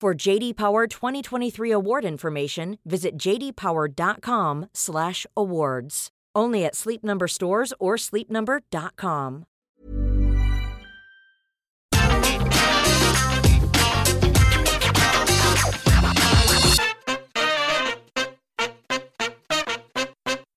For JD Power 2023 award information, visit jdpower.com/awards. Only at Sleep Number stores or sleepnumber.com.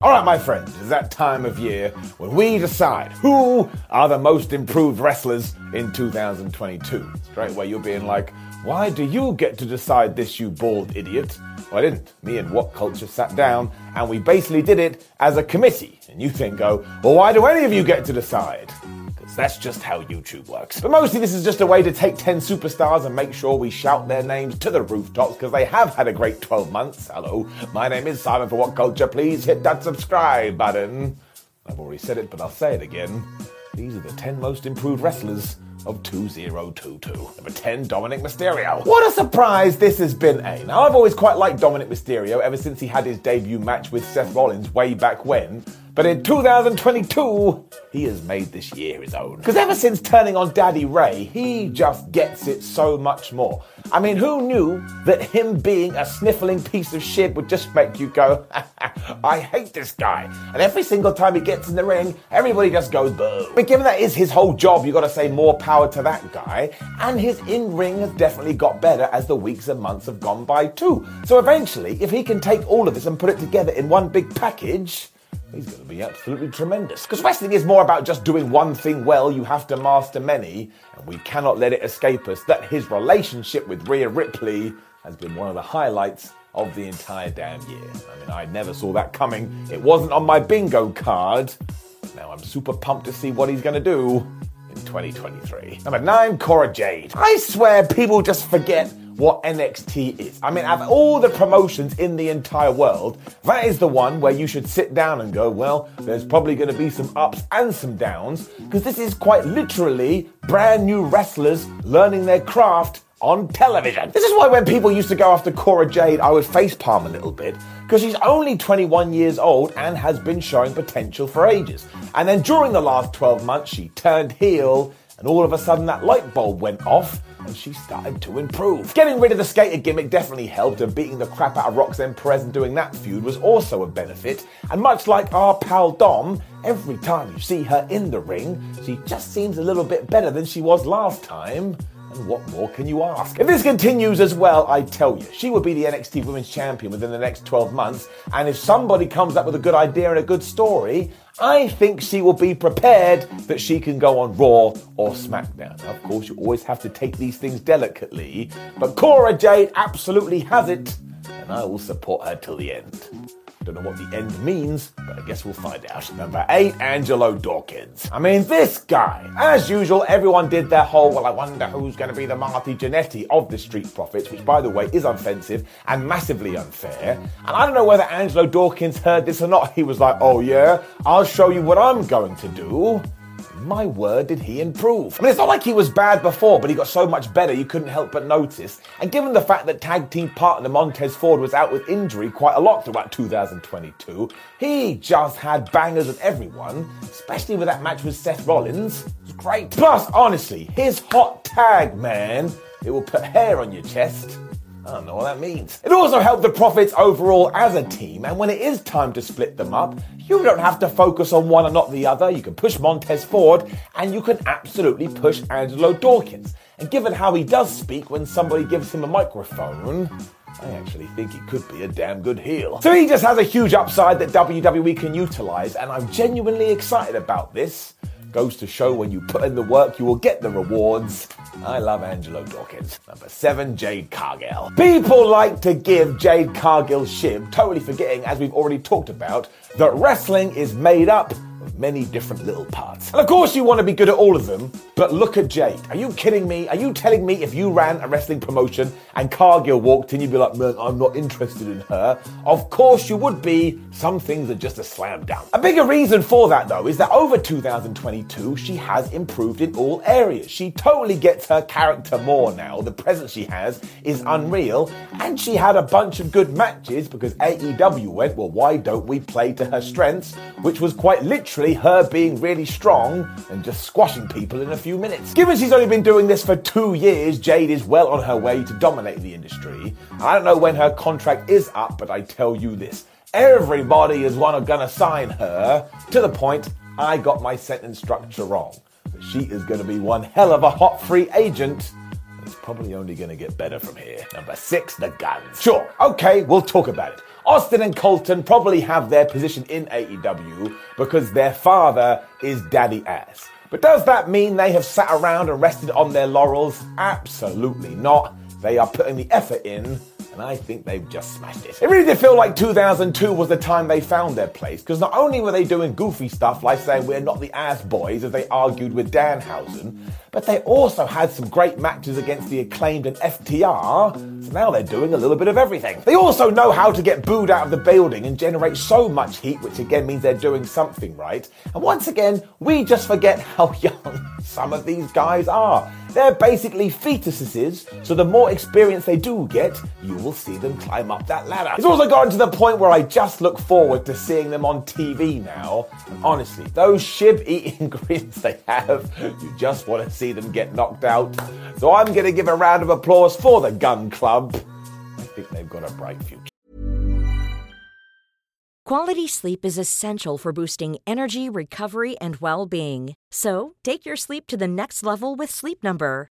All right, my friends, it's that time of year when we decide who are the most improved wrestlers in 2022. Straight away, you're being like, why do you get to decide this, you bald idiot? Well, I didn't. Me and What Culture sat down and we basically did it as a committee. And you then go, oh, well, why do any of you get to decide? Because that's just how YouTube works. But mostly this is just a way to take 10 superstars and make sure we shout their names to the rooftops because they have had a great 12 months. Hello, my name is Simon for What Culture. Please hit that subscribe button. I've already said it, but I'll say it again. These are the 10 most improved wrestlers of 2022. Number 10, Dominik Mysterio. What a surprise this has been, eh? Now, I've always quite liked Dominik Mysterio ever since he had his debut match with Seth Rollins way back when. But in 2022, he has made this year his own. Because ever since turning on Daddy Rey, he just gets it so much more. I mean, who knew that him being a sniffling piece of shit would just make you go, I hate this guy. And every single time he gets in the ring, everybody just goes boo. But given that is his whole job, you gotta say more power to that guy. And his in ring has definitely got better as the weeks and months have gone by too. So eventually, if he can take all of this and put it together in one big package, He's going to be absolutely tremendous. Because wrestling is more about just doing one thing well, you have to master many, and we cannot let it escape us that his relationship with Rhea Ripley has been one of the highlights of the entire damn year. I mean, I never saw that coming. It wasn't on my bingo card. Now I'm super pumped to see what he's going to do in 2023. Number nine, Cora Jade. I swear people just forget what NXT is. I mean, out of all the promotions in the entire world, that is the one where you should sit down and go, well, there's probably going to be some ups and some downs, because this is quite literally brand new wrestlers learning their craft on television. This is why when people used to go after Cora Jade, I would facepalm a little bit, because she's only 21 years old and has been showing potential for ages. And then during the last 12 months, she turned heel, and all of a sudden that light bulb went off, and she started to improve. Getting rid of the skater gimmick definitely helped, and beating the crap out of Roxanne Perez and doing that feud was also a benefit. And much like our pal Dom, every time you see her in the ring, she just seems a little bit better than she was last time. And what more can you ask? If this continues as well, I tell you, she will be the NXT Women's Champion within the next 12 months. And if somebody comes up with a good idea and a good story, I think she will be prepared that she can go on Raw or SmackDown. Now, of course, you always have to take these things delicately, but Cora Jade absolutely has it, and I will support her till the end. Don't know what the end means, but I guess we'll find out. Number eight, Angelo Dawkins. I mean, this guy. As usual, everyone did their whole, well, I wonder who's going to be the Marty Jannetty of the Street Profits, which, by the way, is offensive and massively unfair. And I don't know whether Angelo Dawkins heard this or not. He was like, oh, yeah, I'll show you what I'm going to do my word, did he improve. I mean, it's not like he was bad before, but he got so much better you couldn't help but notice. And given the fact that tag team partner Montez Ford was out with injury quite a lot throughout 2022, he just had bangers with everyone, especially with that match with Seth Rollins. It was great. Plus, honestly, his hot tag, man, it will put hair on your chest. I don't know what that means. It also helped the profits overall as a team, and when it is time to split them up, you don't have to focus on one and not the other. You can push Montez Ford, and you can absolutely push Angelo Dawkins. And given how he does speak when somebody gives him a microphone, I actually think he could be a damn good heel. So he just has a huge upside that WWE can utilize, and I'm genuinely excited about this. Goes to show when you put in the work, you will get the rewards. I love Angelo Dawkins. Number seven, Jade Cargill. People like to give Jade Cargill shib, totally forgetting, as we've already talked about, that wrestling is made up many different little parts. And of course, you want to be good at all of them, but look at Jade. Are you kidding me? Are you telling me if you ran a wrestling promotion and Cargill walked in, you'd be like, man, I'm not interested in her? Of course you would be. Some things are just a slam dunk. A bigger reason for that, though, is that over 2022, she has improved in all areas. She totally gets her character more now. The presence she has is unreal, and she had a bunch of good matches because AEW went, well, why don't we play to her strengths? Which was quite literally her being really strong and just squashing people in a few minutes. Given she's only been doing this for two years, Jade is well on her way to dominate the industry. I don't know when her contract is up, but I tell you this. Everybody is one gonna sign her to the point I got my sentence structure wrong. But she is gonna be one hell of a hot free agent. Probably only gonna get better from here. Number six, the Gunns. Sure, okay, we'll talk about it. Austin and Colton probably have their position in AEW because their father is Daddy Ass. But does that mean they have sat around and rested on their laurels? Absolutely not. They are putting the effort in and I think they've just smashed it. It really did feel like 2002 was the time they found their place, because not only were they doing goofy stuff like saying we're not the ass boys as they argued with Danhausen, but they also had some great matches against the acclaimed and FTR, now they're doing a little bit of everything. They also know how to get booed out of the building and generate so much heat, which again means they're doing something right. And once again, we just forget how young some of these guys are. They're basically fetuses, so the more experience they do get, you will see them climb up that ladder. It's also gotten to the point where I just look forward to seeing them on TV now. Honestly, those shib eating grins they have, you just want to see them get knocked out. So I'm going to give a round of applause for the Gunn Club. I think they've got a bright future. Quality sleep is essential for boosting energy, recovery, and well being. So, take your sleep to the next level with Sleep Number.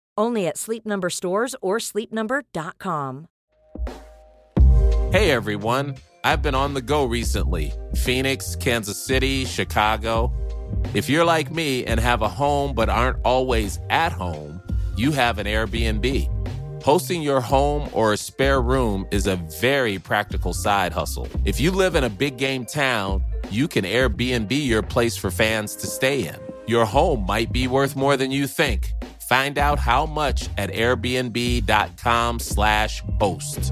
Only at Sleep Number stores or sleepnumber.com. Hey everyone, I've been on the go recently. Phoenix, Kansas City, Chicago. If you're like me and have a home but aren't always at home, you have an Airbnb. Hosting your home or a spare room is a very practical side hustle. If you live in a big game town, you can Airbnb your place for fans to stay in. Your home might be worth more than you think. Find out how much at airbnb.com/slash host.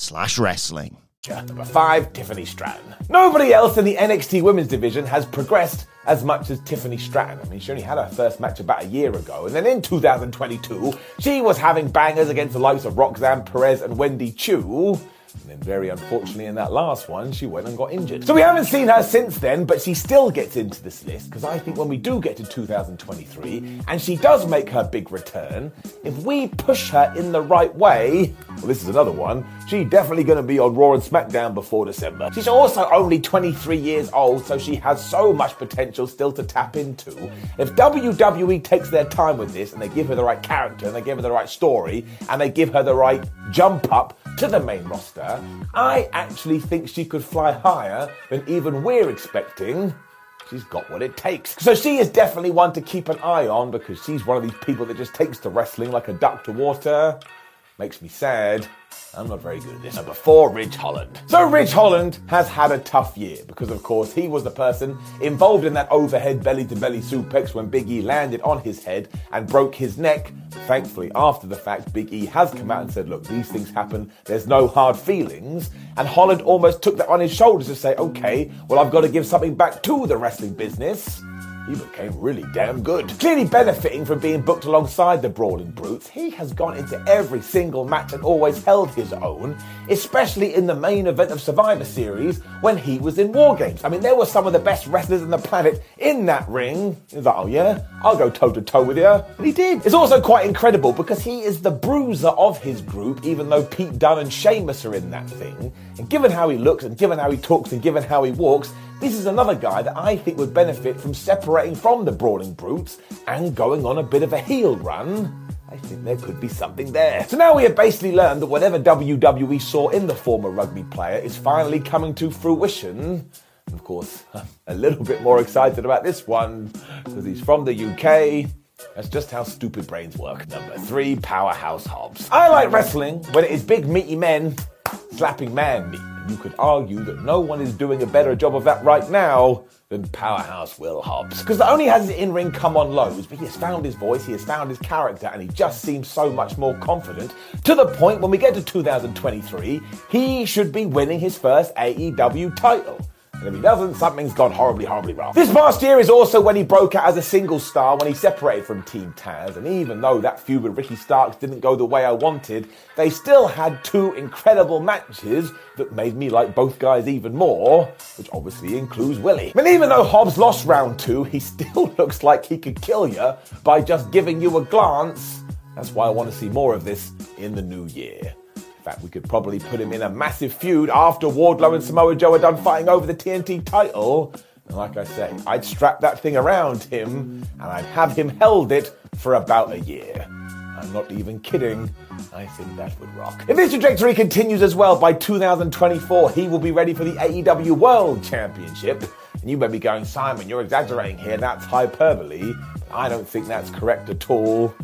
slash wrestling. Number five, Tiffany Stratton. Nobody else in the NXT women's division has progressed as much as Tiffany Stratton. I mean, she only had her first match about a year ago, and then in 2022, she was having bangers against the likes of Roxanne Perez and Wendy Choo. And then, very unfortunately, in that last one, she went and got injured. So we haven't seen her since then, but she still gets into this list because I think when we do get to 2023 and she does make her big return, if we push her in the right way, well, this is another one, she's definitely going to be on Raw and SmackDown before December. She's also only 23 years old, so she has so much potential still to tap into. If WWE takes their time with this and they give her the right character and they give her the right story and they give her the right jump up to the main roster, I actually think she could fly higher than even we're expecting. She's got what it takes. So she is definitely one to keep an eye on because she's one of these people that just takes to wrestling like a duck to water. Makes me sad. I'm not very good at this. Number four, Ridge Holland. So Ridge Holland has had a tough year because, of course, he was the person involved in that overhead belly to belly suplex when Big E landed on his head and broke his neck. Thankfully, after the fact, Big E has come out and said, look, these things happen. There's no hard feelings. And Holland almost took that on his shoulders to say, okay, well, I've got to give something back to the wrestling business he became really damn good. Clearly benefiting from being booked alongside the Brawling Brutes, he has gone into every single match and always held his own, especially in the main event of Survivor Series when he was in War Games. I mean, there were some of the best wrestlers on the planet in that ring. He was like, oh yeah, I'll go toe to toe with you. And he did. It's also quite incredible because he is the bruiser of his group, even though Pete Dunne and Sheamus are in that thing. And given how he looks and given how he talks and given how he walks, this is another guy that I think would benefit from separating from the Brawling Brutes and going on a bit of a heel run. I think there could be something there. So now we have basically learned that whatever WWE saw in the former rugby player is finally coming to fruition. Of course, a little bit more excited about this one because he's from the UK. That's just how stupid brains work. Number three, Powerhouse Hobbs. I like wrestling when it is big meaty men slapping man meat. You could argue that no one is doing a better job of that right now than Powerhouse Will Hobbs. Because not only has his in ring come on loads, but he has found his voice, he has found his character, and he just seems so much more confident to the point when we get to 2023, he should be winning his first AEW title. And if he doesn't, something's gone horribly, horribly wrong. This past year is also when he broke out as a single star when he separated from Team Taz. And even though that feud with Ricky Starks didn't go the way I wanted, they still had two incredible matches that made me like both guys even more, which obviously includes Willie. Mean, even though Hobbs lost round two, he still looks like he could kill you by just giving you a glance. That's why I want to see more of this in the new year. In fact, we could probably put him in a massive feud after Wardlow and Samoa Joe are done fighting over the TNT title. And like I say, I'd strap that thing around him and I'd have him held it for about a year. I'm not even kidding. I think that would rock. If this trajectory continues as well, by 2024, he will be ready for the AEW World Championship. And you may be going, Simon, you're exaggerating here. That's hyperbole. I don't think that's correct at all.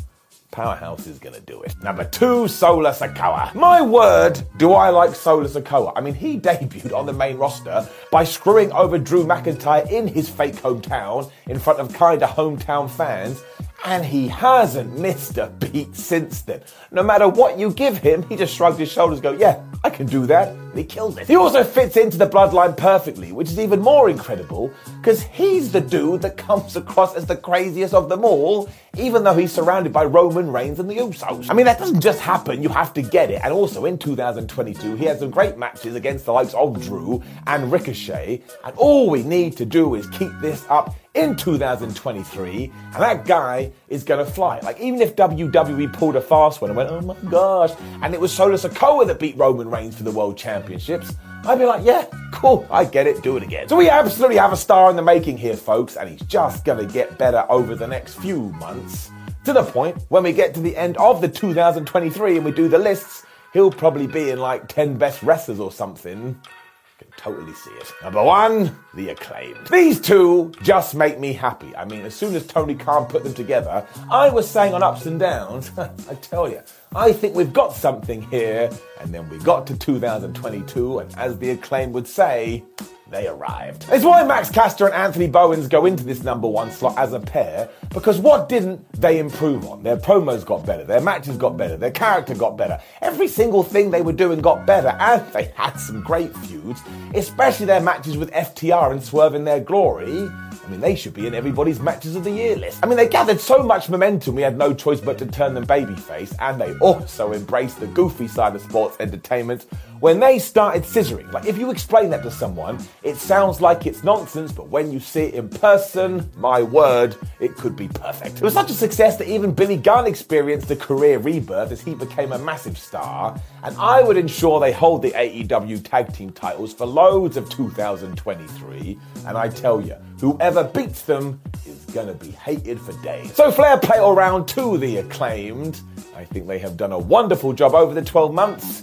Powerhouse is gonna do it. Number two, Solo Sikoa. My word, do I like Solo Sikoa. I mean, he debuted on the main roster by screwing over Drew McIntyre in his fake hometown in front of kinda hometown fans and he hasn't missed a beat since then. No matter what you give him, he just shrugs his shoulders, go, yeah, I can do that, he kills it. He also fits into the bloodline perfectly, which is even more incredible, because he's the dude that comes across as the craziest of them all, even though he's surrounded by Roman Reigns and the Usos. I mean, that doesn't just happen, you have to get it. And also in 2022, he had some great matches against the likes of Drew and Ricochet, and all we need to do is keep this up in 2023, and that guy is gonna fly. Like, even if WWE pulled a fast one and went, oh my gosh, and it was Solo Sikoa that beat Roman Reigns for the World Championships, I'd be like, yeah, cool, I get it, do it again. So we absolutely have a star in the making here, folks, and he's just gonna get better over the next few months. To the point, when we get to the end of the 2023 and we do the lists, he'll probably be in like 10 best wrestlers or something can totally see it. Number one, the acclaimed. These two just make me happy. I mean, as soon as Tony Khan put them together, I was saying on ups and downs, I tell you, I think we've got something here. And then we got to 2022, and as the acclaim would say, they arrived. It's why Max Caster and Anthony Bowens go into this number one slot as a pair, because what didn't they improve on? Their promos got better, their matches got better, their character got better. Every single thing they were doing got better, and they had some great feuds, especially their matches with FTR and Swerve in their glory. I mean, they should be in everybody's matches of the year list. I mean, they gathered so much momentum, we had no choice but to turn them babyface, and they also embraced the goofy side of sports entertainment when they started scissoring. Like, if you explain that to someone, it sounds like it's nonsense, but when you see it in person, my word, it could be perfect. It was such a success that even Billy Gunn experienced a career rebirth as he became a massive star, and I would ensure they hold the AEW tag team titles for loads of 2023, and I tell you, whoever beats them is gonna be hated for days. So Flair play all round to the acclaimed. I think they have done a wonderful job over the 12 months.